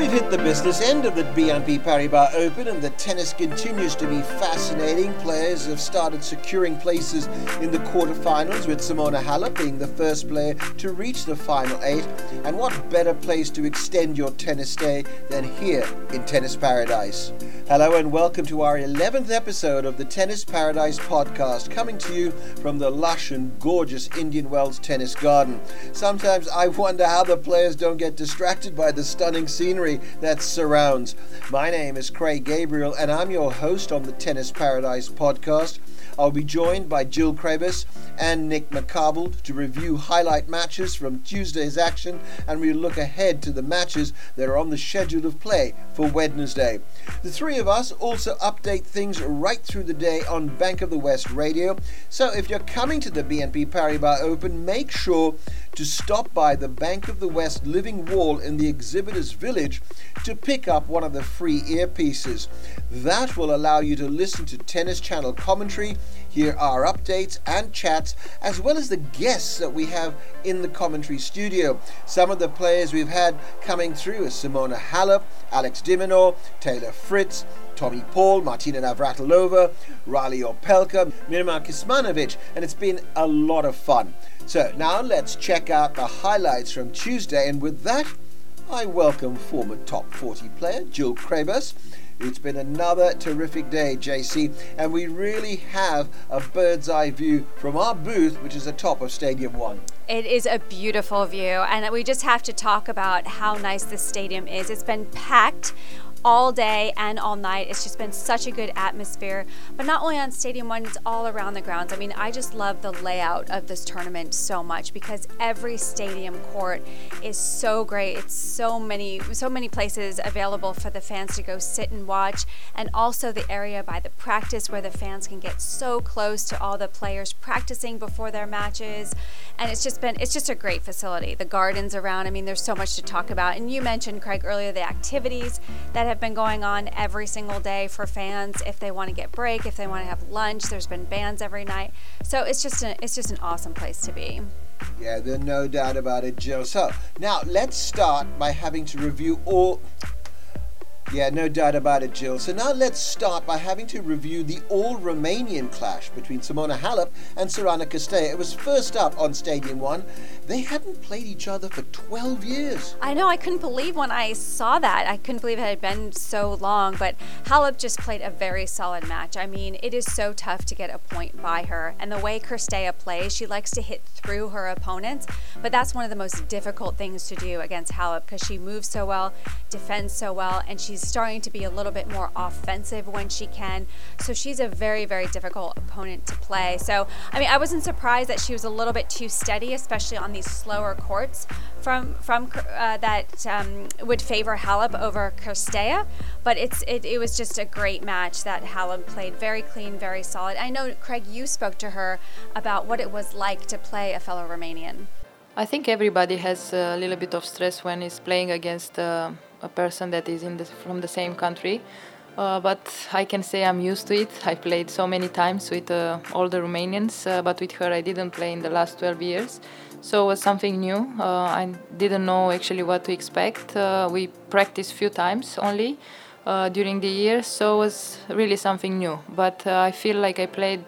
We've hit the business end of the BNP Paribas Open, and the tennis continues to be fascinating. Players have started securing places in the quarterfinals, with Simona Halep being the first player to reach the final eight. And what better place to extend your tennis day than here in Tennis Paradise? Hello, and welcome to our 11th episode of the Tennis Paradise podcast, coming to you from the lush and gorgeous Indian Wells Tennis Garden. Sometimes I wonder how the players don't get distracted by the stunning scenery that surrounds. My name is Craig Gabriel, and I'm your host on the Tennis Paradise podcast. I'll be joined by Jill Craybas and Nick McCarville to review highlight matches from Tuesday's action, and we'll look ahead to the matches that are on the schedule of play for Wednesday. The three of us also update things right through the day on Bank of the West Radio. So if you're coming to the BNP Paribas Open, make sure to stop by the Bank of the West Living Wall in the Exhibitors Village to pick up one of the free earpieces. That will allow you to listen to Tennis Channel commentary, hear our updates and chats, as well as the guests that we have in the commentary studio. Some of the players we've had coming through is Simona Halep, Alex de Minaur, Taylor Fritz, Tommy Paul, Martina Navratilova, Reilly Opelka, Miomir Kecmanovic, and it's been a lot of fun. So now let's check out the highlights from Tuesday, and with that, I welcome former top 40 player Jill Craybas. It's been another terrific day, JC, and we really have a bird's eye view from our booth, which is atop of Stadium 1. It is a beautiful view, and we just have to talk about how nice this stadium is. It's been packed all day and all night. It's just been such a good atmosphere. But not only on Stadium One, it's all around the grounds. I mean, I just love the layout of this tournament so much because every stadium court is so great. It's so many, so many places available for the fans to go sit and watch, and also the area by the practice where the fans can get so close to all the players practicing before their matches. And it's just been, it's just a great facility. The gardens around. I mean, there's so much to talk about. And you mentioned Craig earlier the activities that have been going on every single day for fans if they want to get break, if they want to have lunch. There's been bands every night. So it's just an, it's just an awesome place to be. Yeah, there's no doubt about it, Joe. So now let's start by having to review all yeah, no doubt about it, Jill. So now let's start by having to review the all Romanian clash between Simona Halep and Sorana Cirstea. It was first up on Stadium 1. They hadn't played each other for 12 years. I know, I couldn't believe when I saw that. I couldn't believe it had been so long, but Halep just played a very solid match. I mean, it is so tough to get a point by her. And the way Cirstea plays, she likes to hit through her opponents, but that's one of the most difficult things to do against Halep because she moves so well, defends so well, and she's starting to be a little bit more offensive when she can. So she's a very, very difficult opponent to play. So, I mean, I wasn't surprised that she was a little bit too steady, especially on these slower courts from from uh, that um, would favor Halep over Cirstea. But it's it, it was just a great match that Halep played very clean, very solid. I know Craig, you spoke to her about what it was like to play a fellow Romanian. I think everybody has a little bit of stress when he's playing against uh, a person that is in the, from the same country. Uh, but I can say I'm used to it. I played so many times with uh, all the Romanians, uh, but with her I didn't play in the last 12 years. So it was something new. Uh, I didn't know actually what to expect. Uh, we practiced few times only during the year, so it was really something new. But I feel like I played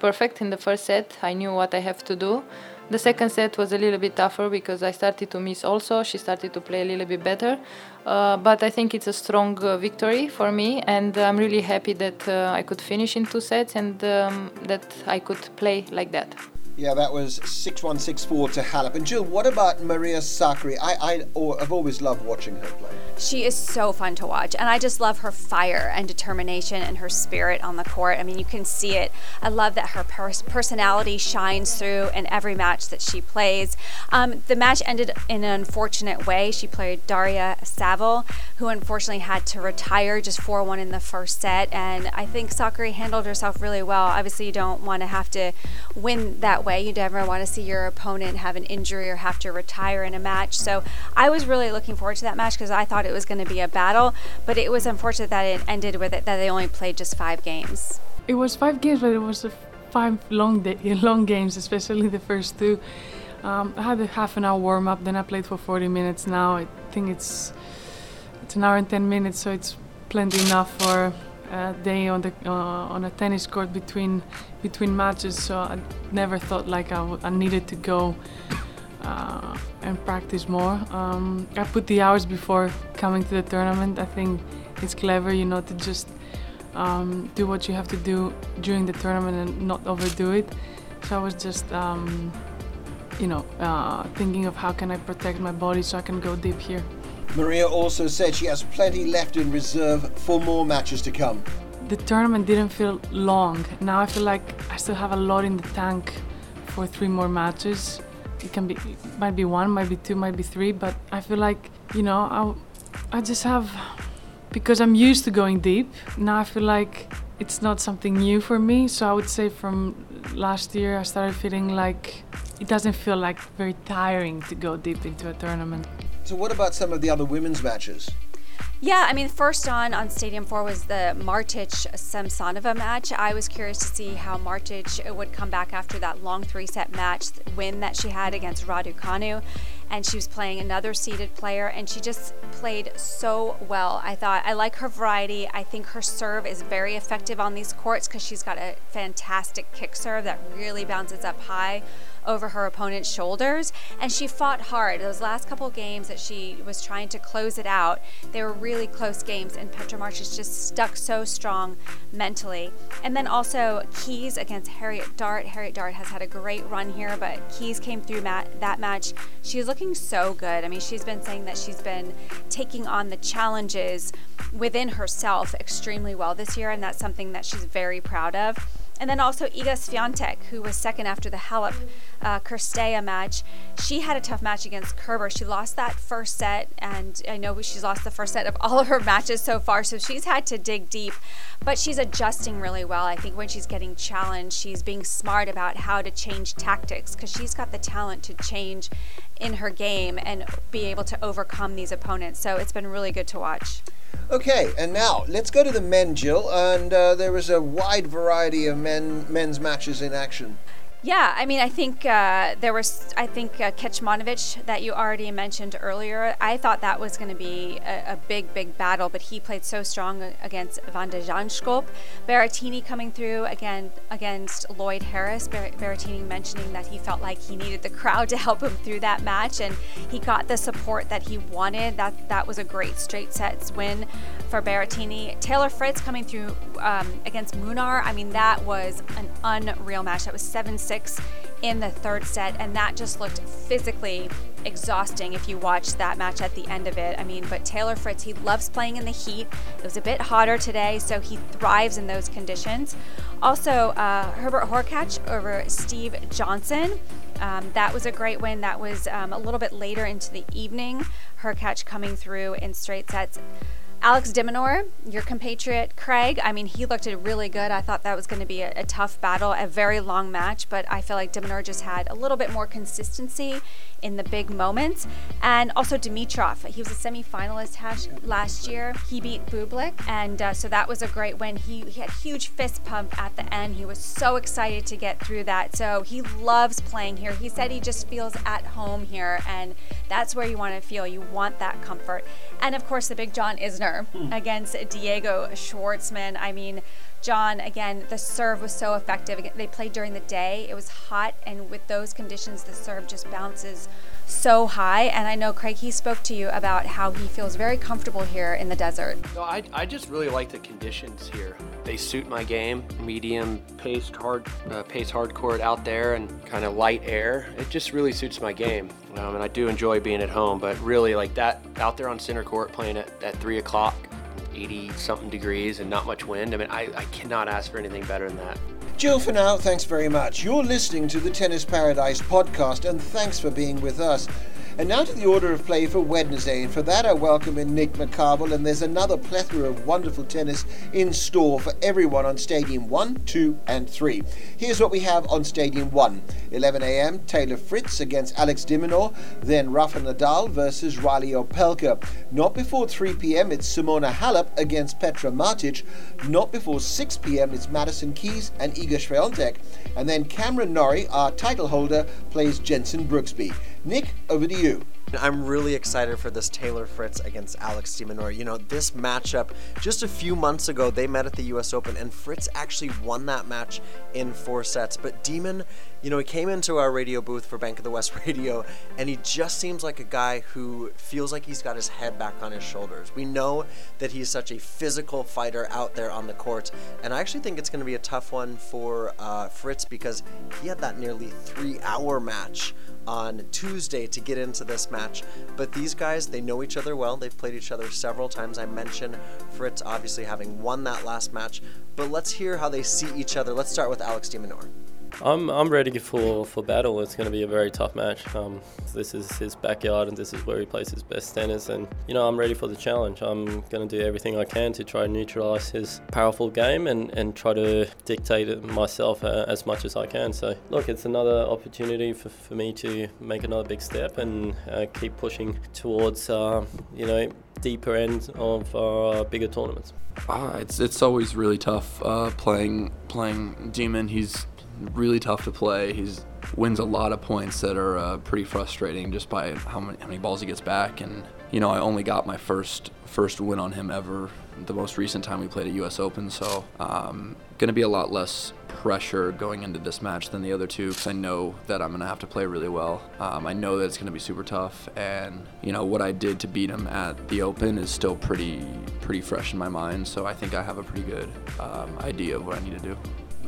perfect in the first set. I knew what I have to do. The second set was a little bit tougher because I started to miss also. She started to play a little bit better. Uh, but I think it's a strong uh, victory for me, and I'm really happy that uh, I could finish in two sets and um, that I could play like that. Yeah, that was 6164 to Halep. And Jill, what about Maria Sakkari? I, I, I've always loved watching her play. She is so fun to watch, and I just love her fire and determination and her spirit on the court. I mean, you can see it. I love that her pers- personality shines through in every match that she plays. Um, the match ended in an unfortunate way. She played Daria Saville, who unfortunately had to retire just 4 1 in the first set. And I think Sakkari handled herself really well. Obviously, you don't want to have to win that way. You never want to see your opponent have an injury or have to retire in a match. So I was really looking forward to that match because I thought it was going to be a battle. But it was unfortunate that it ended with it that they only played just five games. It was five games, but it was five long day, long games, especially the first two. Um, I had a half an hour warm up, then I played for 40 minutes. Now I think it's it's an hour and 10 minutes, so it's plenty enough for a day on the uh, on a tennis court between between matches. So I never thought like I needed to go uh, and practice more. Um, I put the hours before coming to the tournament. I think it's clever, you know, to just um, do what you have to do during the tournament and not overdo it. So I was just, um, you know, uh, thinking of how can I protect my body so I can go deep here. Maria also said she has plenty left in reserve for more matches to come. The tournament didn't feel long. Now I feel like I still have a lot in the tank for three more matches. It can be, it might be one, might be two, might be three, but I feel like, you know, I, I just have, because I'm used to going deep, now I feel like it's not something new for me. So I would say from last year, I started feeling like it doesn't feel like very tiring to go deep into a tournament. So, what about some of the other women's matches? Yeah, I mean, first on on Stadium 4 was the Martic Samsonova match. I was curious to see how Martic would come back after that long three set match win that she had against Raducanu. And she was playing another seeded player, and she just played so well. I thought I like her variety. I think her serve is very effective on these courts because she's got a fantastic kick serve that really bounces up high over her opponent's shoulders. And she fought hard. Those last couple games that she was trying to close it out, they were really close games, and Petra Martic just stuck so strong mentally. And then also Keys against Harriet Dart. Harriet Dart has had a great run here, but Keys came through mat- that match. She's looking so good. I mean, she's been saying that she's been taking on the challenges within herself extremely well this year, and that's something that she's very proud of. And then also Iga Swiatek, who was second after the Halep uh, Cirstea match. She had a tough match against Kerber. She lost that first set, and I know she's lost the first set of all of her matches so far, so she's had to dig deep. But she's adjusting really well. I think when she's getting challenged, she's being smart about how to change tactics because she's got the talent to change in her game and be able to overcome these opponents. So it's been really good to watch. Okay, and now let's go to the men, Jill. And uh, there was a wide variety of men men's matches in action. Yeah, I mean, I think uh, there was, I think uh, Kecmanovic that you already mentioned earlier. I thought that was going to be a, a, big, big battle, but he played so strong against Van de Zandschulp. Berrettini coming through again against Lloyd Harris. Ber- Berrettini mentioning that he felt like he needed the crowd to help him through that match, and he got the support that he wanted. That that was a great straight sets win for Berrettini. Taylor Fritz coming through um, against Munar. I mean, that was an unreal match. That was seven six in the third set, and that just looked physically exhausting if you watched that match at the end of it. I mean, but Taylor Fritz, he loves playing in the heat. It was a bit hotter today, so he thrives in those conditions. Also, uh, Hubert Hurkacz over Steve Johnson. Um, that was a great win. That was um, a little bit later into the evening. Hurkacz coming through in straight sets. Alex de Minaur, your compatriot Craig, I mean, he looked really good. I thought that was going to be a, a, tough battle, a very long match, but I feel like de Minaur just had a little bit more consistency in the big moments. And also Dimitrov, he was a semi-finalist hash, last year. He beat Bublik, and uh, so that was a great win. He, he had huge fist pump at the end. He was so excited to get through that. So he loves playing here. He said he just feels at home here, and that's where you want to feel. You want that comfort. And of course, the big John Isner hmm. against Diego Schwartzman. I mean, John, again, the serve was so effective. They played during the day, it was hot, and with those conditions, the serve just bounces so high. And I know, Craig, he spoke to you about how he feels very comfortable here in the desert. No, I, I just really like the conditions here. They suit my game. Medium paced hard uh, pace hard court out there and kind of light air. It just really suits my game. Um, and I do enjoy being at home, but really like that out there on center court playing at, at three o'clock 80 something degrees and not much wind. I mean, I, I cannot ask for anything better than that. Jill, for now, thanks very much. You're listening to the Tennis Paradise podcast, and thanks for being with us. And now to the order of play for Wednesday. And for that, I welcome in Nick McCarville. And there's another plethora of wonderful tennis in store for everyone on Stadium 1, 2, and 3. Here's what we have on Stadium 1 11 a.m., Taylor Fritz against Alex de Minaur. Then Rafa Nadal versus Reilly Opelka. Not before 3 p.m., it's Simona Halep against Petra Martic. Not before 6 p.m., it's Madison Keys and Iga Swiatek. And then Cameron Norrie, our title holder, plays Jensen Brooksby. Nick, over to you. I'm really excited for this Taylor Fritz against Alex de Minaur. You know, this matchup, just a few months ago, they met at the US Open, and Fritz actually won that match in four sets. But Demon, you know, he came into our radio booth for Bank of the West Radio, and he just seems like a guy who feels like he's got his head back on his shoulders. We know that he's such a physical fighter out there on the court, and I actually think it's going to be a tough one for uh, Fritz because he had that nearly three hour match on Tuesday to get into this match. But these guys, they know each other well. They've played each other several times. I mentioned Fritz obviously having won that last match. But let's hear how they see each other. Let's start with Alex de Minaur. I'm I'm ready for for battle. It's going to be a very tough match. Um, this is his backyard, and this is where he plays his best tennis. And you know, I'm ready for the challenge. I'm going to do everything I can to try and neutralize his powerful game and and try to dictate it myself uh, as much as I can. So look, it's another opportunity for, for me to make another big step and uh, keep pushing towards uh, you know deeper end of uh, bigger tournaments. Ah, it's it's always really tough uh, playing playing Demon. He's really tough to play. He's wins a lot of points that are uh, pretty frustrating just by how many, how many balls he gets back. And you know, I only got my first first win on him ever. The most recent time we played at U.S. Open, so um, going to be a lot less pressure going into this match than the other two because I know that I'm going to have to play really well. Um, I know that it's going to be super tough, and you know what I did to beat him at the Open is still pretty pretty fresh in my mind. So I think I have a pretty good um, idea of what I need to do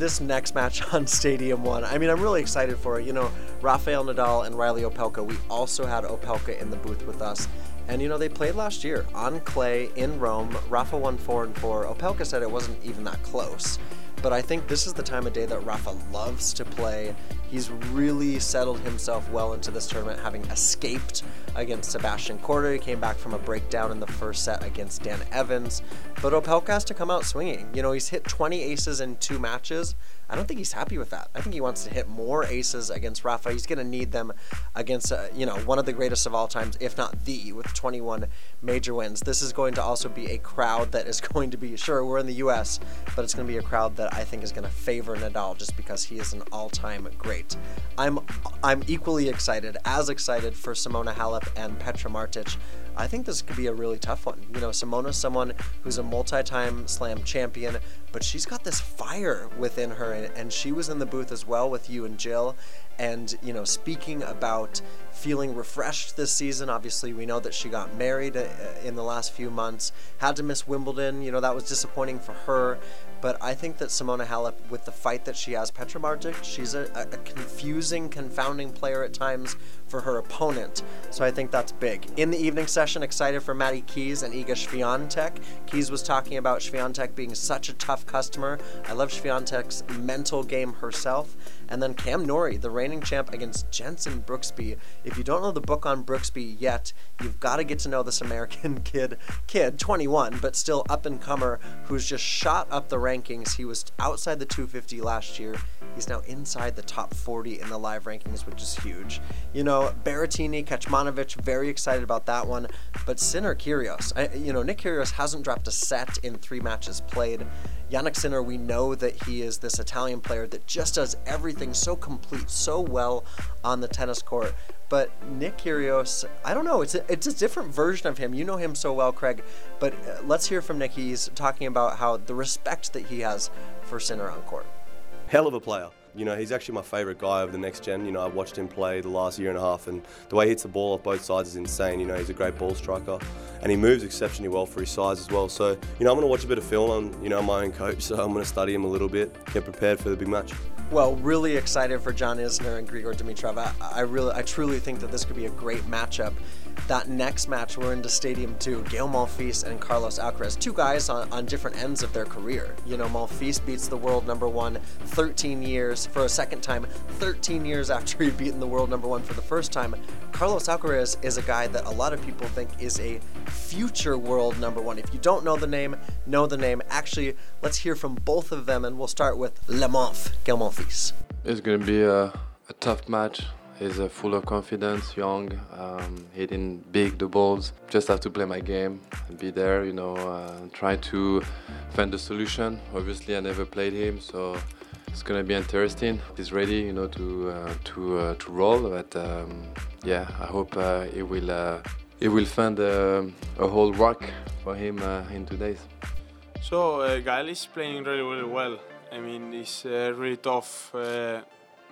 this next match on Stadium One. I mean, I'm really excited for it. You know, Rafael Nadal and Reilly Opelka. We also had Opelka in the booth with us. And you know, they played last year on clay in Rome. Rafa won four and four. Opelka said it wasn't even that close. But I think this is the time of day that Rafa loves to play. He's really settled himself well into this tournament, having escaped against Sebastian Korda. He came back from a breakdown in the first set against Dan Evans. But Opelka has to come out swinging. You know, he's hit 20 aces in two matches. I don't think he's happy with that. I think he wants to hit more aces against Rafa. He's going to need them against, uh, you know, one of the greatest of all times, if not the, with 21 major wins. This is going to also be a crowd that is going to be, sure, we're in the U.S., but it's going to be a crowd that I think is going to favor Nadal just because he is an all-time great. I'm, I'm equally excited, as excited for Simona Halep and Petra Martic. I think this could be a really tough one. You know, Simona's someone who's a multi-time slam champion, but she's got this fire within her and, and she was in the booth as well with you and Jill. And you know speaking about feeling refreshed this season obviously we know that she got married uh, in the last few months. Had to miss wimbledon. You know that was disappointing for her but I think that Simona Halep, with the fight that she has, Petra Martic, she's a, a, confusing, confounding player at times for her opponent. So I think that's big. In the evening session, excited for Maddie Keys and Iga Swiatek. Keys was talking about Swiatek being such a tough customer. I love Swiatek's mental game herself. And then Cam Norrie, the reigning champ against Jensen Brooksby. If you don't know the book on Brooksby yet, you've got to get to know this American kid, kid, 21, but still up and comer, who's just shot up the rankings. He was outside the 250 last year. He's now inside the top 40 in the live rankings, which is huge. You know, Berrettini, Kecmanovic, very excited about that one. But Sinner Kyrgios, I, you know, Nick Kyrgios hasn't dropped a set in three matches played. Jannik Sinner, we know that he is this Italian player that just does everything so complete, so well on the tennis court. But Nick Kyrgios, I don't know. It's a, it's a different version of him. You know him so well, Craig. But uh, let's hear from Nick. He's talking about how the respect that he has for Sinner on court. Hell of a player. You know, he's actually my favourite guy of the next gen. You know, I've watched him play the last year and a half, and the way he hits the ball off both sides is insane. You know, he's a great ball striker, and he moves exceptionally well for his size as well. So, you know, I'm going to watch a bit of film on, you know, my own coach, so I'm going to study him a little bit, get prepared for the big match. Well, really excited for John Isner and Grigor Dimitrov. I, I really, I truly think that this could be a great matchup that next match, we're into Stadium 2. Gael Monfils and Carlos Alcaraz, two guys on, on different ends of their career. You know, Monfils beats the world number one 13 years for a second time, 13 years after he'd beaten the world number one for the first time. Carlos Alcaraz is a guy that a lot of people think is a future world number one. If you don't know the name, know the name. Actually, let's hear from both of them, and we'll start with Le Monf, Gael Monfils. It's going to be a, a tough match. He's uh, full of confidence, young, um, hitting big the balls. Just have to play my game and be there, you know, uh, try to find the solution. Obviously, I never played him, so it's gonna be interesting. He's ready, you know, to uh, to uh, to roll. But um, yeah, I hope uh, it will uh, it will find a whole rock for him in two days. So uh, Gael is playing really really well. I mean, he's a really tough,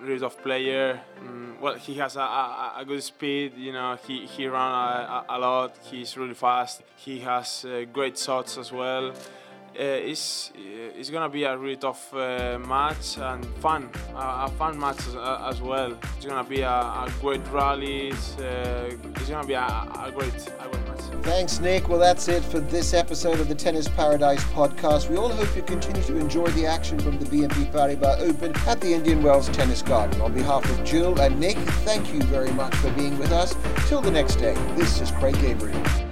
really tough player. Mm, well, he has a, a, a, good speed. You know, he he runs a, a, lot. He's really fast. He has uh, great shots as well. Uh, it's it's gonna be a really tough uh, match and fun, a fun match as, as, well. It's gonna be a, a great rally. It's, uh, it's gonna be a, a great, a great. Thanks, Nick. Well, that's it for this episode of the Tennis Paradise podcast. We all hope you continue to enjoy the action from the BNP Paribas Open at the Indian Wells Tennis Garden. On behalf of Jill and Nick, thank you very much for being with us. Till the next day, this is Craig Gabriel.